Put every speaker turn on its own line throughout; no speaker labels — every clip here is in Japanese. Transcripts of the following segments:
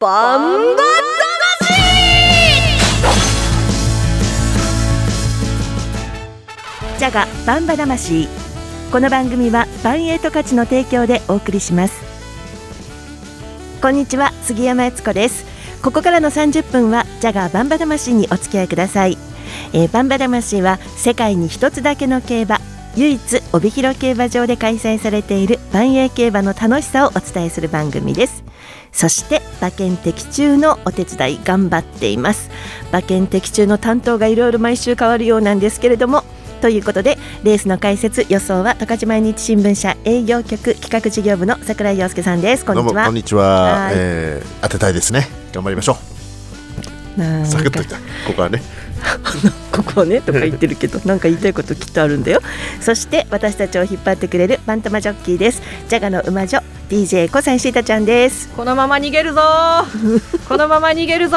バンバ
ジャガバンバ魂。この番組はバンエイト価値の提供でお送りします。こんにちは杉山悦子です。ここからの30分はジャガバンバ魂にお付き合いください、えー、バンバ魂は世界に一つだけの競馬唯一帯広競馬場で開催されている万栄競馬の楽しさをお伝えする番組です。そして馬券的中のお手伝い頑張っています。馬券的中の担当がいろいろ毎週変わるようなんですけれどもということでレースの解説予想は十勝毎日新聞社営業局企画事業部の櫻井陽介さんです。こんにちは。
こんにちは、えー、当てたいですね。頑張りましょう。サクッといた。ここはね。
ここねとか言ってるけどなんか言いたいこときっとあるんだよ。そして私たちを引っ張ってくれるバンタマジョッキーです。ジャガの馬女 DJ 小西シータちゃんです。
このまま逃げるぞ。このまま逃げるぞ。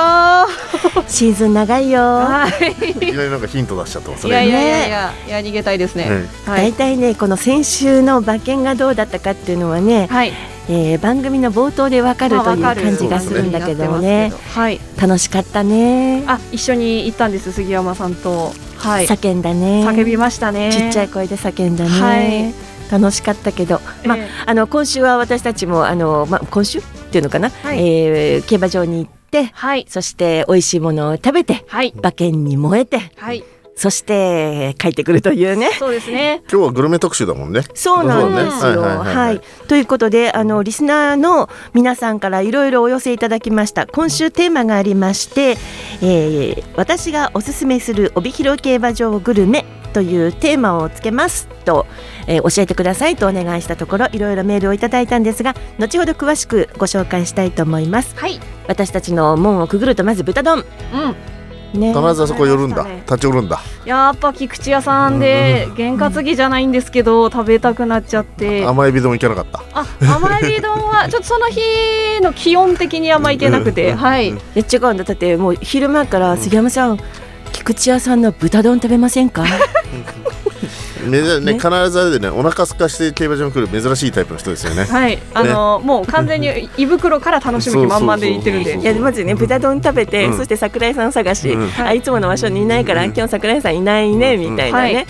シーズン長いよ。
はい。いきなりなんかヒント出しちゃってますね
いやいやいやいやいや逃げたいですね、
はい、大体ねこの先週の馬券がどうだったかっていうのはね、はい。えー、番組の冒頭でわかるという感じがするんだけどもね、はい、楽しかったね。
あ一緒に行ったんです杉山さんと、
はい、叫んだね。
叫びましたね。
ちっちゃい声で叫んだね、はい楽しかったけど、まあ、あの今週は私たちもあの、まあ、今週っていうのかな、はい、えー、競馬場に行って、はい、そして美味しいものを食べて、はい、馬券に燃えて、はい、そして帰ってくるというね。
そうですね。
今日はグルメ特集だもんね。
そうなんですよ。はい、ということで、あのリスナーの皆さんからいろいろお寄せいただきました。今週テーマがありまして、えー、私がおすすめする帯広競馬場グルメというテーマをつけますと、えー、教えてくださいとお願いしたところいろいろメールをいただいたんですが後ほど詳しくご紹介したいと思います、はい、私たちの門をくぐるとまず豚丼、うん
ね、必ずあそこ寄るんだ、立ち寄るんだ。
やっぱ菊池屋さんで験担ぎじゃないんですけど、食べたくなっちゃって。
甘エビ丼いけなかった。
あ甘エビ丼は ちょっとその日の気温的にあんまいけなくて、はい。い
や違うんだ。だってもう昼間から杉山さん、菊池屋さんの豚丼食べませんか？
ね、ね、必ずあれでね。お腹すかして競馬場に来る珍しいタイプの人ですよね。
はい。あの、ね、もう完全に胃袋から楽しむ気満々で言ってるんで。
いやまずね豚丼食べて、うん、そして桜井さん探し、うん、あいつもの場所にいないから、うん、今日桜井さんいないねみたいなね、は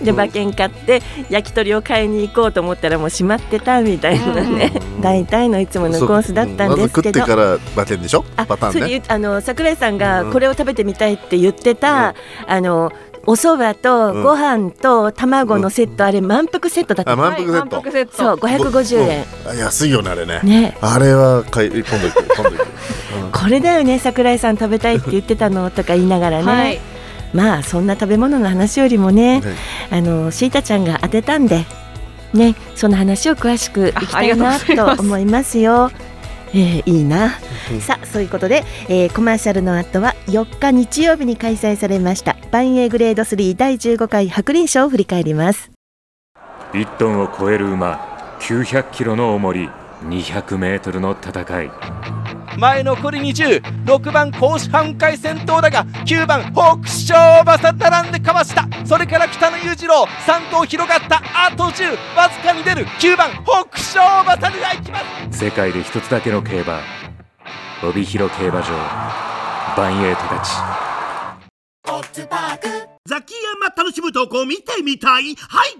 い、で馬券買って焼き鳥を買いに行こうと思ったらもう閉まってたみたいなね、大体のいつものコースだったんですけど、
ま、から馬券でしょパターンね
あの桜井さん。がこれを食べてみたいって言ってた、あのお蕎麦とご飯と卵のセット、あれ満腹セットだった、
満腹セット、
そう550円
安いよねあれね。ね。あれはかい今度行く今度行く、
これだよね桜井さん食べたいって言ってたのとか言いながらね、はい、まあそんな食べ物の話よりもね、あのシータちゃんが当てたんでねその話を詳しくいきたいなと思いますよ。えー、いいな、さあそういうことで、えー、コマーシャルの後は4日日曜日に開催されましたバンエーグレード3第15回白輪賞を振り返ります。
1トンを超える馬900キロの重り200メートルの戦い。
前残り206番甲子半回戦闘だが9番北勝馬さ並んでかわした。それから北野裕次郎3頭広がったあと10わずかに出る。9番北勝馬さがいきます。
世界で一つだけの競馬。帯広競馬場。バンエイトたち
ザキヤマ楽しむ投稿見てみたい？はい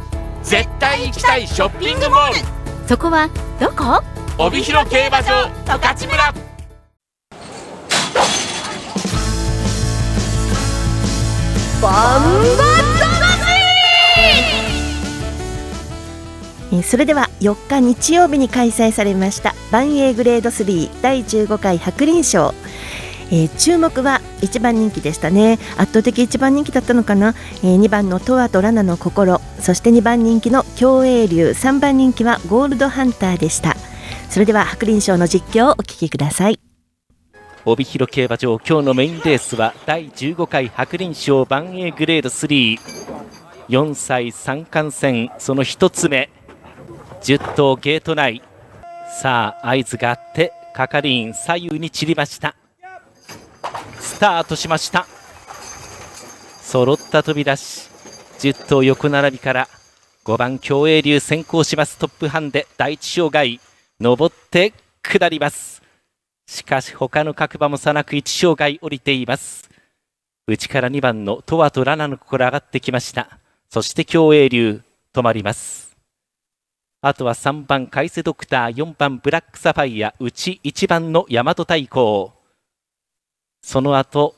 絶対行きたいショッピングモール。
そこはどこ？
帯広競馬場十勝村。
バンバ
それでは4日日曜日に開催されましたバンエーグレード3第15回白輪賞えー、注目は1番人気でしたね。圧倒的1番人気だったのかな、えー、2番のトアとラナの心。そして2番人気の競泳流3番人気はゴールドハンターでした。それでは白輪賞の実況をお聞きください。
帯広競馬場今日のメインレースは第15回白輪賞万栄グレード34歳三冠戦その1つ目。10頭ゲート内。さあ合図があって係員左右に散りました。スタートしました。揃った飛び出し。10頭横並びから5番競泳流先行します。トップハンデ第一障害上って下ります。しかし他の各馬もさなく1障害降りています。内から2番のトワとラナの心上がってきました。そして競泳流止まります。あとは3番海瀬ドクター4番ブラックサファイア内1番の大和太鼓。その後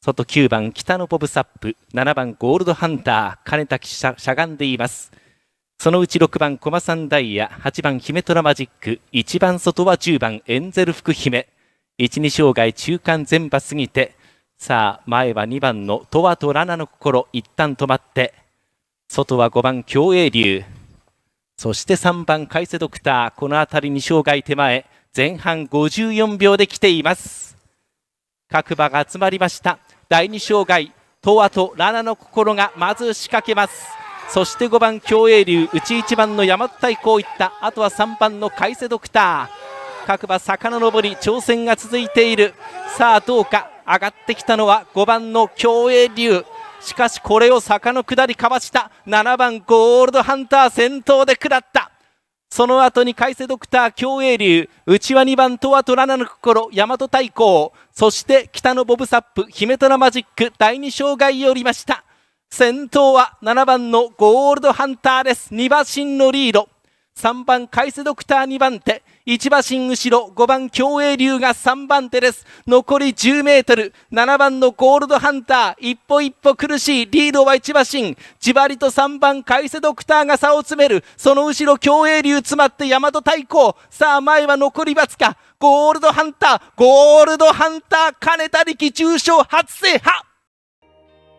外9番北のボブサップ7番ゴールドハンター金田しゃしゃがんでいますそのうち6番、コマサンダイヤ、8番、姫トラマジック、1番外は10番、エンゼル福姫。1、2障害中間全馬過ぎて、さあ、前は2番のトワとラナの心、一旦止まって、外は5番、競泳流。そして3番、海瀬ドクター、この辺り2障害手前、前半54秒で来ています。各馬が集まりました。第2障害、トワとラナの心がまず仕掛けます。そして5番競泳流内1番の山太鼓いった。あとは3番の海瀬ドクター。各馬坂の上り挑戦が続いている。さあどうか。上がってきたのは5番の競泳流しかしこれを坂の下りかわした。7番ゴールドハンター先頭で下った。その後に海瀬ドクター競泳流内輪2番とはとラナの心大和太鼓そして北のボブサップ姫虎マジック第2障害よりました先頭は7番のゴールドハンターです。2馬身のリード。3番カイセドクター2番手。1馬身後ろ、5番競泳流が3番手です。残り10メートル。7番のゴールドハンター。一歩一歩苦しい。リードは1馬身。じわりと3番カイセドクターが差を詰める。その後ろ競泳流詰まって大和太鼓。さあ前は残りわずか。ゴールドハンター。ゴールドハンター。金田力重賞初制覇。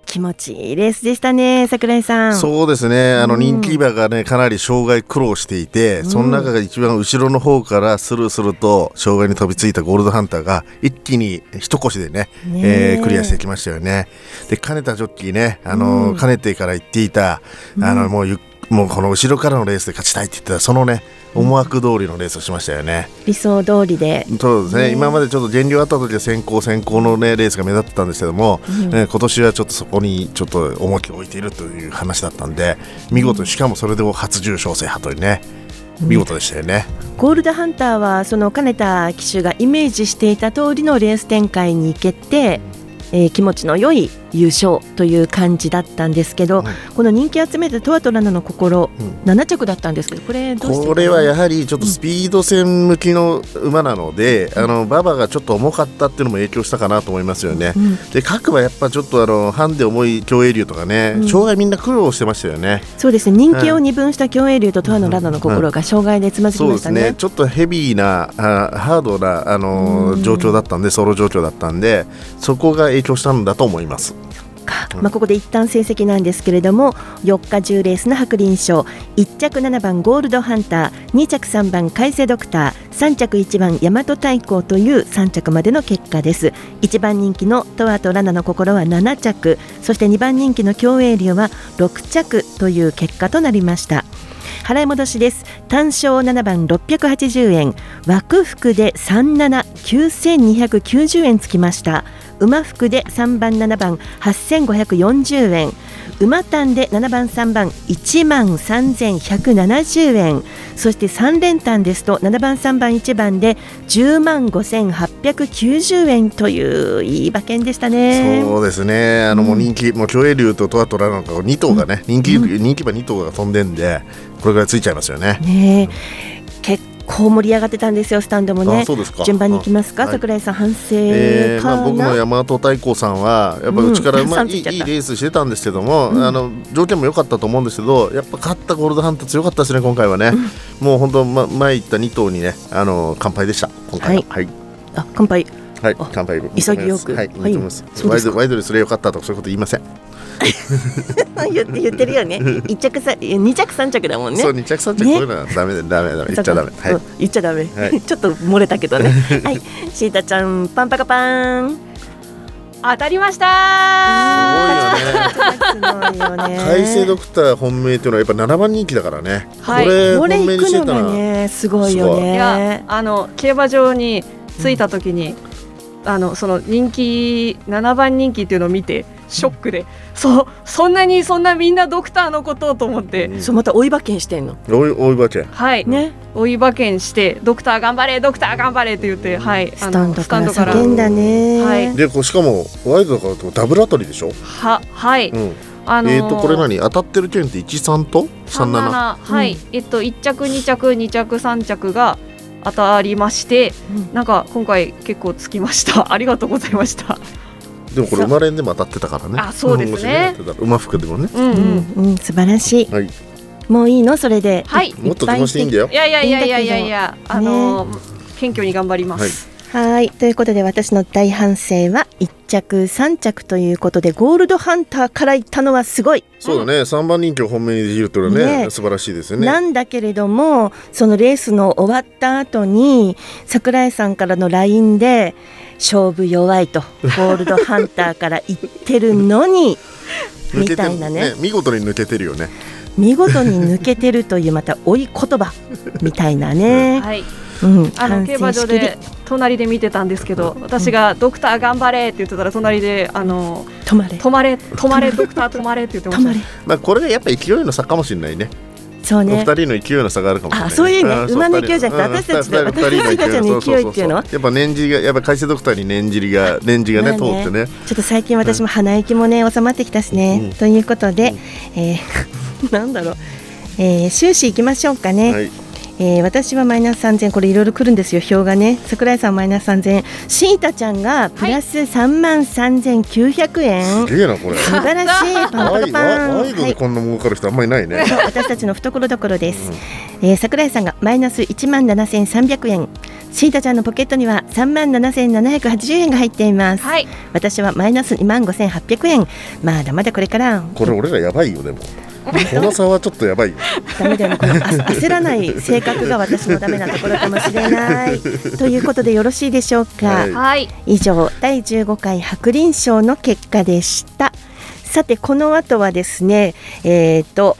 気持ちいいレースでしたね、桜井さん。
そうですね、あの人気馬がね、かなり障害苦労していて、うん、その中が一番後ろの方からスルーすると、障害に飛びついたゴールドハンターが一気に一腰でね、ねえ。ー、クリアしてきましたよね。で、金田ジョッキーね、あの、うん、かねてから言っていた、あの、もうゆもうこの後ろからのレースで勝ちたいって言ってたそのね思惑通りのレースをしましたよね、
理想通りで。
そうですね、今までちょっと減量あった時は先行先行の、ね、レースが目立ってたんですけども、うん、今年はちょっとそこにちょっと重きを置いているという話だったんで見事しかもそれでも初重賞制覇というね見事でしたよね、
ゴールドハンターはその金田騎手がイメージしていた通りのレース展開に行けて、えー、気持ちの良い優勝という感じだったんですけど、うん、この人気集めたトワトラナの心、うん、7着だったんですけどこれ
これはやはりちょっとスピード戦向きの馬なので、うん、あの馬場がちょっと重かったっていうのも影響したかなと思いますよね、うん、で各馬やっぱちょっとあのハンデ重い競泳流とかね、障害みんな苦労してましたよね。
そうですね。人気を二分した競泳流とトワのラナの心が障害でつまずきましたね,、
ね。ちょっとヘビーなあハードなあの状況だったんでソロ状況だったんでそこが影響したんだと思います、
まあ、ここで一旦成績なんですけれども4日10レースの白輪賞。1着7番ゴールドハンター。2着3番海星ドクター。3着1番大和太鼓という3着までの結果です。1番人気のトワとラナの心は7着。そして2番人気の競泳竜は6着という結果となりました。払い戻しです。単勝7番680円。枠服で379290円つきました。馬服で3番7番8540円馬単で7番3番1万3170円そして3連単ですと7番3番1番で10万5890円といういい馬券でしたね。
そうですね。あのもう人気、うん、もう競泳竜とトワトラなんか2頭がね、うん、人気、人気馬2頭が飛んでんでこれぐらいついちゃいますよね。
ね結構盛り上がってたんですよ、スタンドもね。順番に行きますか、桜井さん、反省えーまあ、
僕の山本太鼓さんは、やっぱ内からうまい、いいレースしてたんですけども、あの条件も良かったと思うんですけど、やっぱ勝ったゴールドハンター強かったですね、今回はね。もう本当、ま、前言った2頭にね、あの乾杯でした、今回は。はい、
あ乾杯
はい乾杯
潔く。
はい
はい。
ワイドワイドにすればよかったとかそういうこと言いません
言って言ってるよね。一着さ二着三着だもんね。
そう二着三着こういうのはダメだダメだ言っちゃダメ。はい。
うん言っちゃダメ、
はい。
ちょっと漏れたけどね。はい。シータちゃんパンパカパーン。
当たりました。
すごいよね。
すごいよね
海星ドクター本命っていうのはやっぱ七番人気だからね、
はい。
これ
これ
本命
行くのが
にしてたら、
ねすごいよ
すご
い。や
ね
あの競馬場に着いた時に、あのその人気7番人気っていうのを見てショックで。そうそんなにそんなみんなドクターのことをと思って、
うん。
そうまた追い馬券してんの？
おいおいばちゃん
はい、
ね。
追い馬券してドクター頑張れドクター頑張れって言ってはい。あ
スタン
の
ドから
スタンドから。
叫んだね。
はい。
でこうしかもワイドだからとダブル当たりでしょ、
ははい、
うん。
あの
えーとこれ何？当たってる券って13と？37
37はい、えっと1着2着2着3着が当たりまして、
うん。
なんか今回結構つきました。ありがとうございました
でもこれ馬連でも当たってたからね。
あそうですね。
馬服でもね。
うんうん、
うん。うん素晴らしい。
はい。
もういいの？それで。
はい。
もっと飛ばしていいんだよ。
いやいやいやいやいやい
いいん
やあの謙虚に頑張ります、
はい。ということで私の大反省は1着3着ということでゴールドハンターから行ったのはすごい、
そうだね。3番人気を本命にできるっていうのはね
ね。
素晴らしいですよね。
なんだけれどもそのレースの終わった後に桜井さんからの LINE で勝負弱いとゴールドハンターから言ってるのに みたいなね。
見事に抜けてるよね。
見事に抜けてるというまた追い言葉 みたいなね、
はい。
うん、
あの
反
競馬場で隣で見てたんですけど私が「ドクター頑張れ」って言ってたら隣で「あの
止まれ。
止まれ止まれドクター止まれ」って言ってました。
止まれ。
まあこれがやっぱ勢いの差かもしれないね。お
そうね。
二人の勢いの差があるかもしれない。
あそういうね
ん
馬の勢いじゃなくて
うん
私たちの私たちの勢いっていうの
そそそやっぱ年次がやっぱ海星ドクターに年次が年次がね通ってね。
ちょっと最近私も鼻息もね収まってきたしね、
うん。
ということで、えー なんだろう、えー終始いきましょうかね、
はい
えー私はマイナス3000これいろいろ来るんですよ表がね。桜井さんマイナス3000シータちゃんがプラス3万3900円、
すげえなこれ。
素晴らしいパンパカパン。
ワイドでこんな儲かる人あんまりないね、
私たちの懐どころです、えー桜井さんがマイナス1万7300円。シータちゃんのポケットには3万7780円が入っています、
はい。
私はマイナス2万5800円。まだまだこれから。
これ俺らやばいよでもこの差はちょっとやばいよ。
ダメだよ。このあ焦らない性格が私のダメなところかもしれない。ということでよろしいでしょうか、
はい。
はい。
以上第15回白輪賞の結果でした。さてこの後はですねえっ、と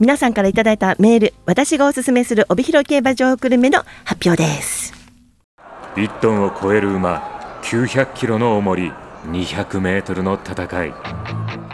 皆さんからいただいたメール私がおすすめする帯広競馬場グルメの発表です。
1トンを超える馬900キロの重り200メートルの戦い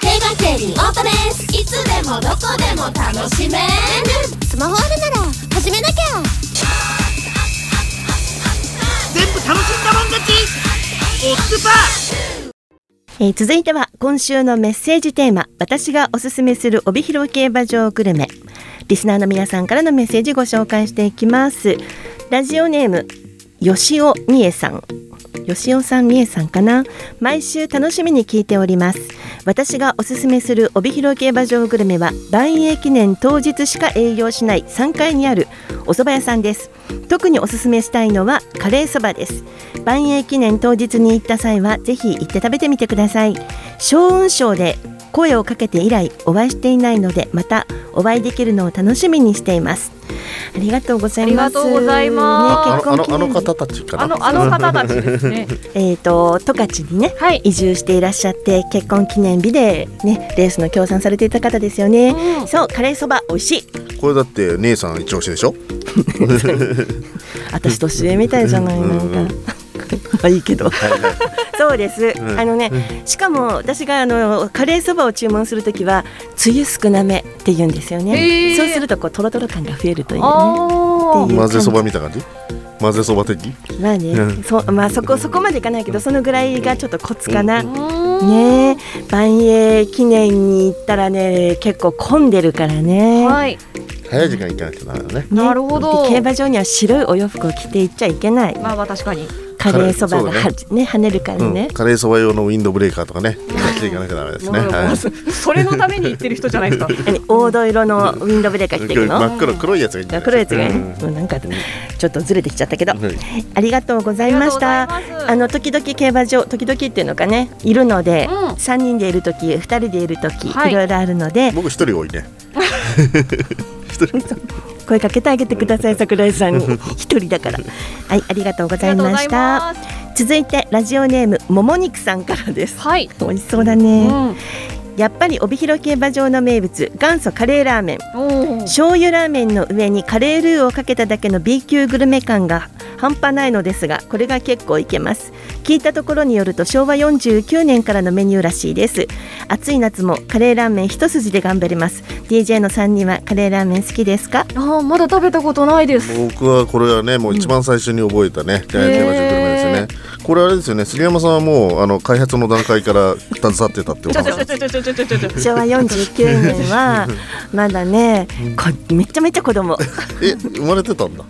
競馬競輪オートレース。いつでもどこでも楽しめる。スマホあるなら始めなきゃ。
全部楽しんだもん勝ち。オッズパー
えー続いては今週のメッセージテーマ。私がおすすめする帯広競馬場グルメ。リスナーの皆さんからのメッセージご紹介していきます。ラジオネーム吉尾美恵さん吉尾さん美恵さんかな？毎週楽しみに聞いております。私がおすすめする帯広競馬場グルメは万栄記念当日しか営業しない3階にあるお蕎麦屋さんです。特におすすめしたいのはカレーそばです。万栄記念当日に行った際はぜひ行って食べてみてください。小雲賞で声をかけて以来お会いしていないのでまたお会いできるのを楽しみにしています。ありがとうございます。
ありがとうございます。
ね、
あ
結婚記念日
のあのあの方たちかな
あのあの方たちですね。
えっ、と十勝にね
はい。
移住していらっしゃって結婚記念日でねレースの協賛されていた方ですよね、
うん。
そうカレーそば美味しい。
これだって姉さん一押しでしょ？
私年上みたいじゃない
うん
なんかまあいいけど。そうです、
うん。
あのねしかも私があのカレーそばを注文するときはつゆ少なめって言うんですよね。そうするとこうトロトロ感が増えるというね
混ぜそばみたいな感じ？混ぜそば的
まあね、
うん。
そうまあそこそこまでいかないけどそのぐらいがちょっとコツかな、
うん。
ね。え万栄記念に行ったらね結構混んでるからね,、
はい。
早い時間行かなきゃダメだね。
ね
なるほど。
で競馬場には白いお洋服を着て行っちゃいけない。
まあまあ確かに
カレーそばがはね。跳ねるからね。
うん、、カレーそば用のウィンドブレーカーとかね着ていかなきゃダメですね、はい。
そそれのために言ってる人じゃないですか
何？黄土色のウィンドブレーカー着ていくの
真っ黒黒いやつが
黒いやつがいい、
うん。
もうなんかちょっとずれてきちゃったけど、
はい
ありがとうございました。
あ
の時々競馬場時々っていうのかね。いるので、
うん。
三人でいる時二人でいる時、
はい。
い、ろいろあるので。
僕一人多いね。一人
声かけてあげてください桜井さんに。一人だから。はいありがとうございました。続いてラジオネームもも肉さんからです。
はい、
美味しそうだ
う
ね、
ん、
やっぱり帯広競馬場の名物元祖カレーラーメン。醤油ラーメンの上にカレールーをかけただけの B 級グルメ感が半端ないのですがこれが結構いけます。聞いたところによると昭和49年からのメニューらしいです。暑い夏もカレーラーメン一筋で頑張ります。DJ の3人はカレーラーメン好きですか？
あまだ食べたことないです。
僕はこれはねもう一番最初に覚えたね、ね、これあれですよね杉山さんはもうあの開発の段階から携わってたってこと
昭和49年はまだねめちゃめちゃ子供。
え生まれてたんだ。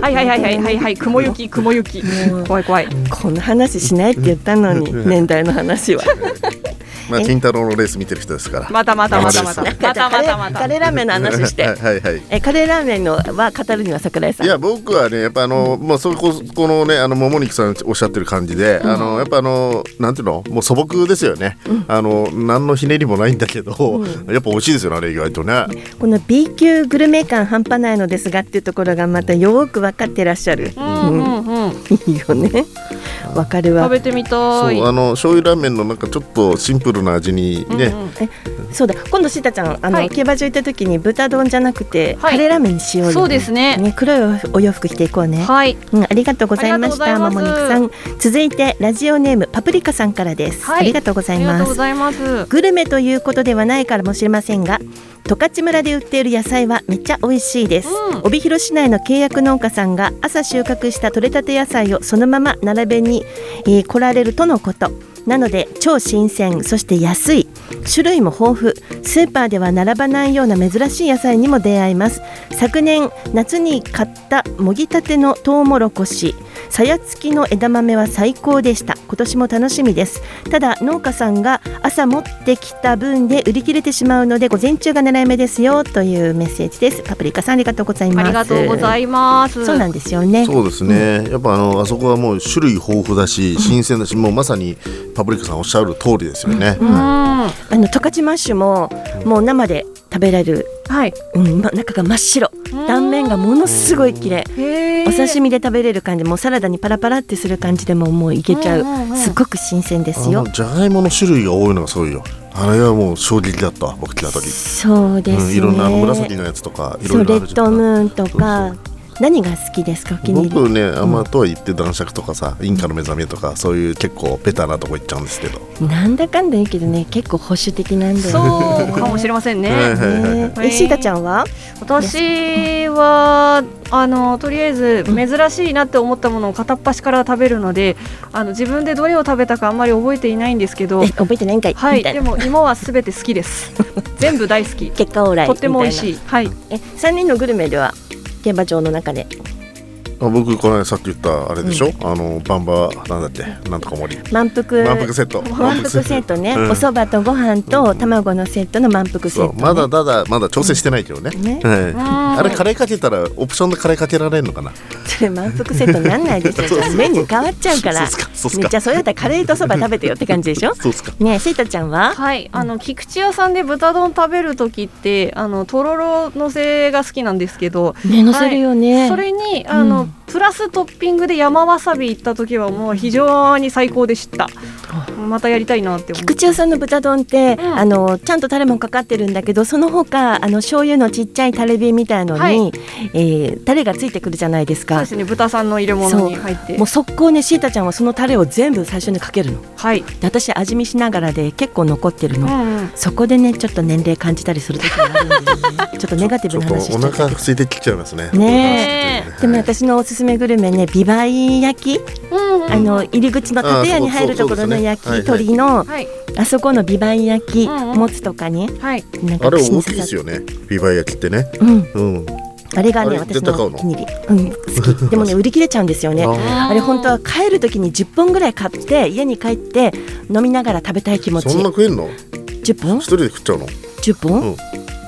はいはいはいはいはいはい。雲行き雲行き。怖い怖い。
こんな話しないって言ったのに年代の話は
まあ金太郎のレース見てる人ですから。
またまたまたまた。
ま
またまたまた。
カレーラーメンの話して。
はいはいはい。
えカレーラーメンのは語るには桜井さん。
いや僕はねやっぱあの、まあそここのねあの桃肉さんおっしゃってる感じで、あのやっぱあのなんていうの？もう素朴ですよね、あの何のひねりもないんだけど、やっぱ美味しいですよねあれ意外とね、
この B 級グルメ感半端ないのですがっていうところがまたよく分かってらっしゃる、
うん。うんうん。
いいよねわかるわ。
食べてみたい。
そうあの醤油ラーメンのなんかちょっとシンプルな味にね、
うんうん
そうだ。今度シータちゃんあの、
はい。
競馬場行った時に豚丼じゃなくて、
はい。
カレーラーメンにしようよ
そうですね。
黒いお洋服着ていこうね、
はい。
うん、ありがとうございました
ありがとう
もも
ございます。
肉さん。続いてラジオネームパプリカさんからです、
はい。
ありがとうございます。
ありがとうございます。
グルメということではないからもしれませんが十勝村で売っている野菜はめっちゃ美味しいです、
うん。
帯広市内の契約農家さんが朝収穫した採れたて野菜をそのまま並べに、えー来られるとのこと。なので超新鮮そして安い。種類も豊富。スーパーでは並ばないような珍しい野菜にも出会います。昨年夏に買ったもぎたてのトウモロコシさや付きの枝豆は最高でした。今年も楽しみです。ただ農家さんが朝持ってきた分で売り切れてしまうので午前中が狙い目ですよというメッセージです。パプリカさんありがとうございます。
ありがとうございます。
そうなんですよね。
そうですね、やっぱあのあそこはもう種類豊富だし新鮮だし、もうまさにパプリカさんおっしゃる通りですよね、
うん。は
あの十勝マッシュももう生で食べられる、
い。
うん、ま中が真っ白。断面がものすごい綺麗。お刺身で食べれる感じ。もうサラダにパラパラってする感じでももういけちゃう,、
うんうんうん。
すごく新鮮ですよ。
じゃがいもの種類が多いのがすごいよ。あれはもう衝撃だったわ僕来た時、
そうですね、
うん、いろんなあの紫のやつとかいろいろあるじゃん。
ドムーンとか何が好きですか？お気に入り。
僕ねあんまとは言って男爵とかさ、インカの目覚めとかそういう結構ベタなとこ行っちゃうんですけど、
なんだかんだ言うけどね結構保守的なんだよ
そうかもしれませんね。
はいはいはい
ね。
はい。
えシータちゃんは？
私はあのとりあえず珍しいなって思ったものを片っ端から食べるのであの自分でどれを食べたかあんまり覚えていないんですけど。
え覚えてないんかい、
はい。でも芋はすべて好きです。全部大好き。
結果オーライ
とっても美味
い
しい。はい。
え三人のグルメでは？競馬場の中で。
僕この間さっき言ったあれでしょ、あのバンバなんだっけ？なんとか森。
満腹。
満腹セット。
満腹セットね、
うん。
お蕎麦とご飯と卵のセットの満腹セット、ね、
そう。まだただまだ調整してないけどね,、
ね。
はい、あれカレーかけたらオプションでカレーかけられるのかな？
それ満腹セットなんないでしょ。じゃあメニュー変わっちゃうから。
そうっすか。そうっすか。
じゃあそれだったらカレーと蕎麦食べてよって感じでしょ？
そうっすか。
ねえセイタちゃんは？
はい、あの菊池屋さんで豚丼食べる時ってあのとろろのせが好きなんですけど、
ね乗せるよね、
それにあの、
うん
プラストッピングで山わさび行った時はもう非常に最高でした。またやりたいなって思
菊池屋さんの豚丼って、
うん。
あのちゃんとタレもかかってるんだけどその他あの醤油のちっちゃいタレ瓶みたいのに、
はい。
えータレがついてくるじゃないですか。
そうですね。豚さんの入れ物に入って。
もう速攻ねシータちゃんはそのタレを全部最初にかけるの。
はい、
で私味見しながらで結構残ってるの、
うんうん、
そこでねちょっと年齢感じたりする時があるんで、ね、ちょっとネガティブな話し
お
ちゃったけど
腹空いてきちゃいますね。
ね。でも私のおすすめグルメねビバイ焼き、あの入り口の建屋に入るところの焼き鳥の
はい。
あそこのビバイ焼き
うんうん。
もつとかね。
はい。
なんか
あれ大きいですよねビバイ焼きってね。
うん。
うん。
あれがね私
の
の？お気に入り。うん。好き。でもね 売り切れちゃうんですよね。
あ
あれ本当は帰る時に10本ぐらい買って家に帰って飲みながら食べたい気持ち。
そんな食えんの
？10本？
一人で食っちゃうの？へ
10本、
うん。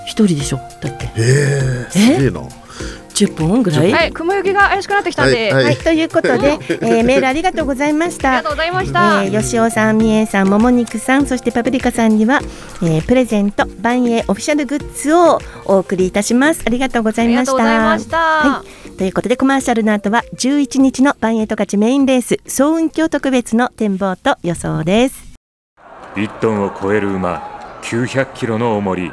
一人でしょ？だって。
え？すげえな
10本ぐらい。
はい雲行きが怪しくなってきたんで、
はい
はい、ということで、えーメールありがとうございました。
ありがとう。ございました、
えー、吉尾さん、みえさん、もも肉さん、そしてパプリカさんには、えープレゼント、万栄オフィシャルグッズをお送りいたします。ありがとうござ
ありがとう
いました。
ございました、
はい、ということでコマーシャルの後は11日の万栄十勝メインレース総運峡特別の展望と予想です。
1トンを超える馬900キロの重り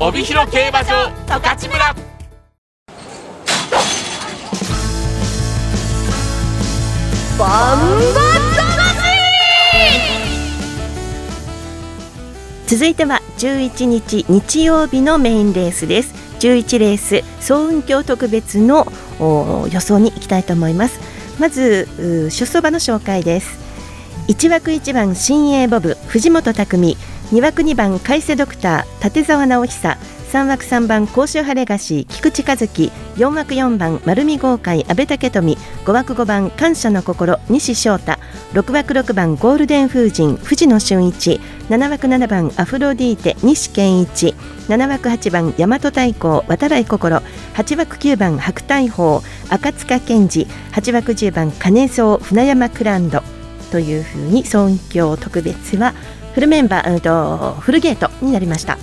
帯広競馬場十勝村。
続いては11日日曜日のメインレースです。11レース総運峡特別のお予想に行きたいと思います。まずう出走馬の紹介です。1枠1番新鋭ボブ藤本匠。2枠2番海瀬ドクター立沢直久3枠3番甲州晴れ菓子菊池和樹4枠4番丸見豪快阿部武富5枠5番感謝の心西翔太6枠6番ゴールデン風神藤野俊一7枠7番アフロディーテ西健一7枠8番大和太鼓渡来心8枠9番白大鵬赤塚健二8枠10番金蔵船山クランド。というふうに総運峡特別はフルメンバーうんとフルゲートになりました。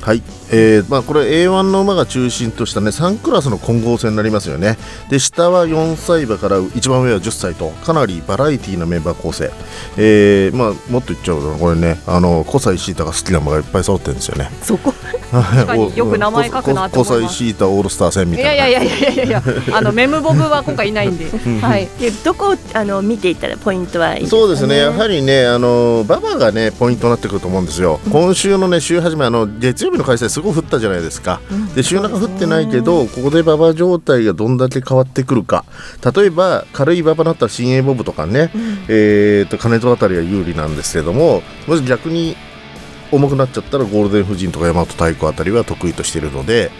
はい、えーまあ、これ A1 の馬が中心としたね3クラスの混合戦になりますよね。で下は4歳馬から一番上は10歳とかなりバラエティーなメンバー構成、えーまあ、もっと言っちゃうとこれねあの小西シータが好きな馬がいっぱい揃ってるんですよね。
そこ？
確
かによく名前書くなって思います。
小西シータオールスター戦み
い
たいな。
やいやいやいやいやいや あのメムボブは今回いないんで。はい。
でどこをあの見ていったらポイントはいいね、
そうですね、やはりね、あの馬場がね、ポイントになってくると思うんですよ、今週のね、週始め、あの月曜日の開催、すごい降ったじゃないですか、で週中降ってないけど、ここで馬場状態がどんだけ変わってくるか、例えば軽い馬場だったら新鋭ボブとかね、えー、と金戸あたりが有利なんですけれども、もし逆に重くなっちゃったら、ゴールデン夫人とか大和太鼓あたりは得意としているので、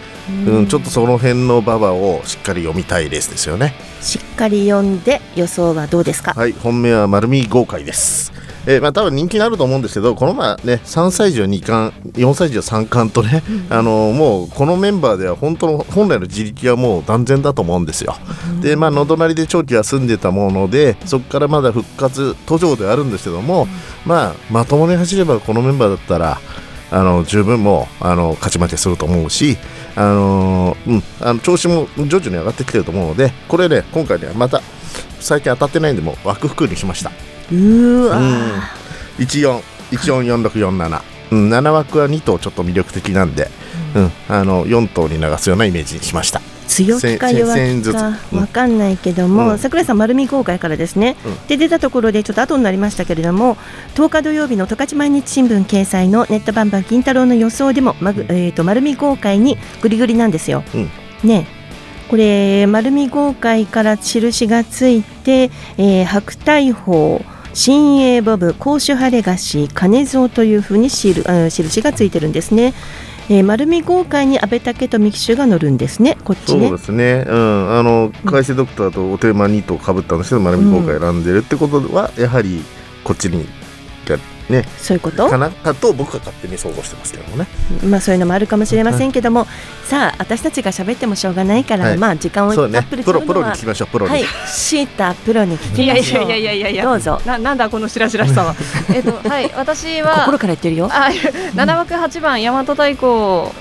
うん、ちょっとその辺の馬場をしっかり読みたいレースですよね。
しっかり読んで予想はどうですか、
はい、本命は丸見豪快です。えーまあ多分人気になると思うんですけど、このままね、3歳児は2冠、4歳児は3冠とね、あのもうこのメンバーでは本当の本来の自力はもう断然だと思うんですよ。で、まあ野隣で長期休んでたもので、そこからまだ復活途上ではあるんですけども、まあまともに走ればこのメンバーだったら。あの十分もうあの勝ち負けすると思うし、あのうん、あの調子も徐々に上がってきてると思うのでこれね今回ねまた最近当たってないんでもう枠含にしました
うー。わ
うん。14144647、うん、7枠は2頭ちょっと魅力的なんで、うん、あの4頭に流すようなイメージにしました。
強気か弱
1000円ずつ。
気か
うん。
わかんないけども、
うん。
桜井さん丸見公開からですね、
うん。
で出たところでちょっと後になりましたけれども10日土曜日の十勝毎日新聞掲載のネットバンバン金太郎の予想でも、まぐえー、と丸見公開にグリグリなんですよ。
うん。
ね。これ丸見豪快から印がついて、えー白大鵬新鋭ボブ甲州晴れ菓子金蔵というふうにシール印がついてるんですね。えー、丸見豪快に安倍武富騎手が乗るんですねこっちね
そうですね、うん、あの海星ドクターとお手間2頭かぶったんですけど丸見豪快選んでるってことは、やはりこっちにね。
そういうこと？
かな？かと僕は勝手に想像してますけどもね。
まあそういうのもあるかもしれませんけども、さあ私たちが喋ってもしょうがないから、
はい。
まあ時間をたっぷり
プロプロに聞きましょう。プロに、
はい。シータプロに聞き
いやい
ましょう
やいやいやいや。
どうぞ。
ななんだこのしらしらしさは。えっとはい。私は
心から言ってるよ。
あ7枠8番大和太鼓を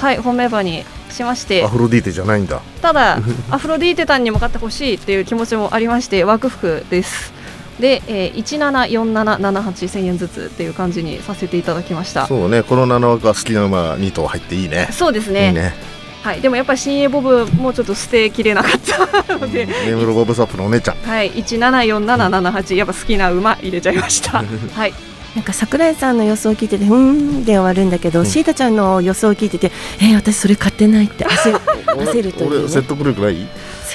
はい本命馬にしまして。
アフロディーテじゃないんだ。
ただアフロディーテタンにも勝ってほしいっていう気持ちもありまして枠服ですで、えー、174778円ずつっていう感じにさせていただきました。
そうねこの7枠は好きな馬2頭入っていいね。
そうですね。
いいね。
はい、でもやっぱり新鋭ボブもうちょっと捨てきれなかったので、
ネムロボブサップのお姉ちゃん。
はい、174778やっぱ好きな馬入れちゃいました。はい、
なんか桜井さんの予想を聞いてて「うーん」で終わるんだけど、シータちゃんの予想を聞いてて「えー、私それ買ってない」って焦る焦るという、ね、
俺説得力ない？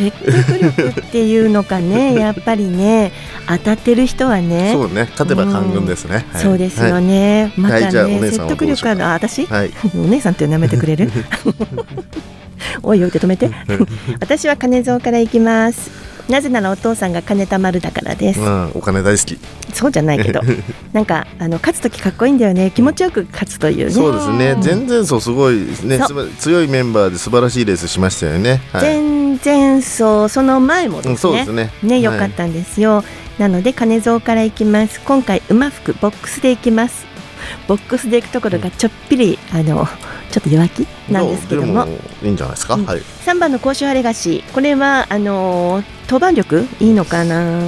説得力っていうのかね やっぱりね当たってる人はね
そうね勝てば官軍ですね、はい。
そうですよ
はい。
ね、また
はい。じゃあお
ね
は
説得力あるあ私、
はい。
お姉さんっていうのやめてくれる？おいおいで止めて。私は金蔵から行きますなぜならお父さんが金田丸だからです、
うん、お金大好き。
そうじゃないけど。なんかあの勝つ時かっこいいんだよね。気持ちよく勝つというね。
そうですね。全然そうすごいね。
そう。
すば強いメンバーで素晴らしいレースしましたよね。はい。
全然そう。その前もですね,、
うんそうですね。
ね良
はい
かったんですよ、なので金蔵から行きます。今回馬服ボックスで行きますボックスで行くところがちょっぴりあのちょっと弱気なんですけども。
いいんじゃないですか、
うん。
はい。
3番の甲州ハレガシこれはあの登板力？いいのかな、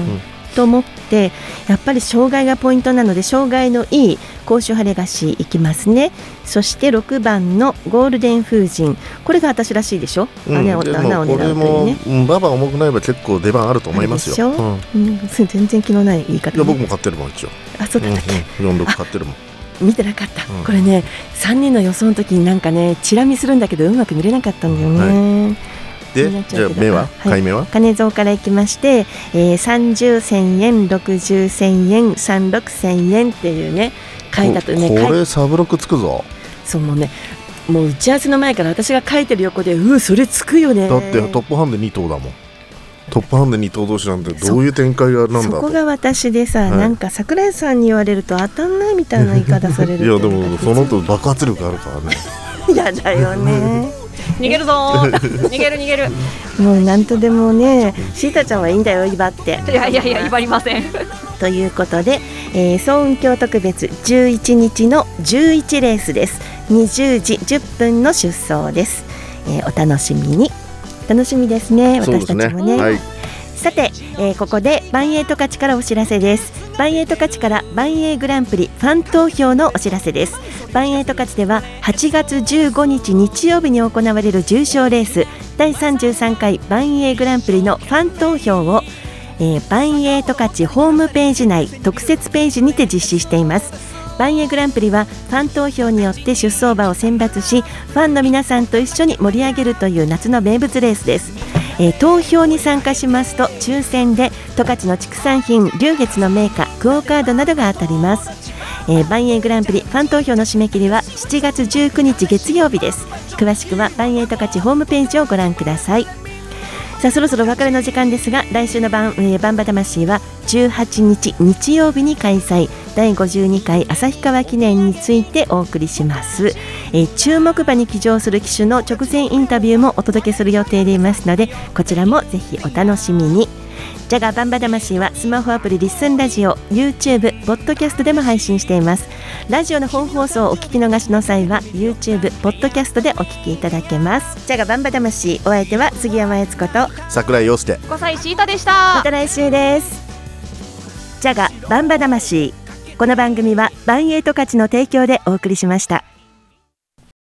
と思ってやっぱり障害がポイントなので障害のいい甲州ハレガシいきますね。そして6番のゴールデン風神。これが私らしいでしょ、
うん。
穴を
で
穴を狙うというね。
うん、馬場重くないば結構出番あると思いますよ。うん。
うん、全然気のない言い方、ね、
いや僕も買ってるもん一応。
あそうだったっけ、
うんうん、46買ってるもん。
見てなかった、
うん。
これね3人の予想の時になんかねチラ見するんだけどうまく見れなかったんだよね、気になっ
でじゃあ目は？
はい。
買い。目は？
金蔵からいきまして、えー、30千円60千円36千円っていうね書いたとね
これサブロックつくぞ。
そうもうねもう打ち合わせの前から私が書いてる横でうーそれつくよね。
だってトップハンデ2頭だもん。トップハンデ2頭同士なんてどういう展開がなんだ
そことが私でさ、
はい。
なんか桜井さんに言われると当たんないみたいな言い方される
いやでもその後爆発力あるからね。
やだよね。
逃げるぞ。ー 逃げる逃げる。
もうなんとでもねシータちゃんはいいんだよ威張って。
いやいやいや威張りません。
ということで、えー、総運協特別11日の11レースです。20時10分の出走です、えーお楽しみに楽しみですね。私たちもね
はい。
さて、えーここでバンエイト勝ちからお知らせですバンエイト勝ちからバンエイグランプリファン投票のお知らせですバンエイト勝ちでは8月15日日曜日に行われる重賞レース第33回バンエイグランプリのファン投票をえー、バンエイト勝ちホームページ内特設ページにて実施していますバンエグランプリはファン投票によって出走馬を選抜しファンの皆さんと一緒に盛り上げるという夏の名物レースです、えー投票に参加しますと抽選で十勝の畜産品龍月の銘菓クオカードなどが当たります。えー、バンエグランプリファン投票の締め切りは7月19日月曜日です。詳しくはバンエイト勝ホームページをご覧ください。さあそろそろお別れの時間ですが来週のバン、えー、バンバ魂は18日日曜日に開催。第52回旭川記念についてお送りします、えー注目馬に騎乗する騎手の直前インタビューもお届けする予定でいますのでこちらもぜひお楽しみに。ジャガバンバ魂はスマホアプリリッスンラジオ YouTube ポッドキャストでも配信しています。ラジオの本放送をお聞き逃しの際は YouTube ポッドキャストでお聞きいただけます。ジャガバンバ魂お相手は杉山悦子と
桜井陽介。
5歳シータでした。
また来週です。ジャガバンバ魂この番組はバンエイト価値の提供でお送りしました。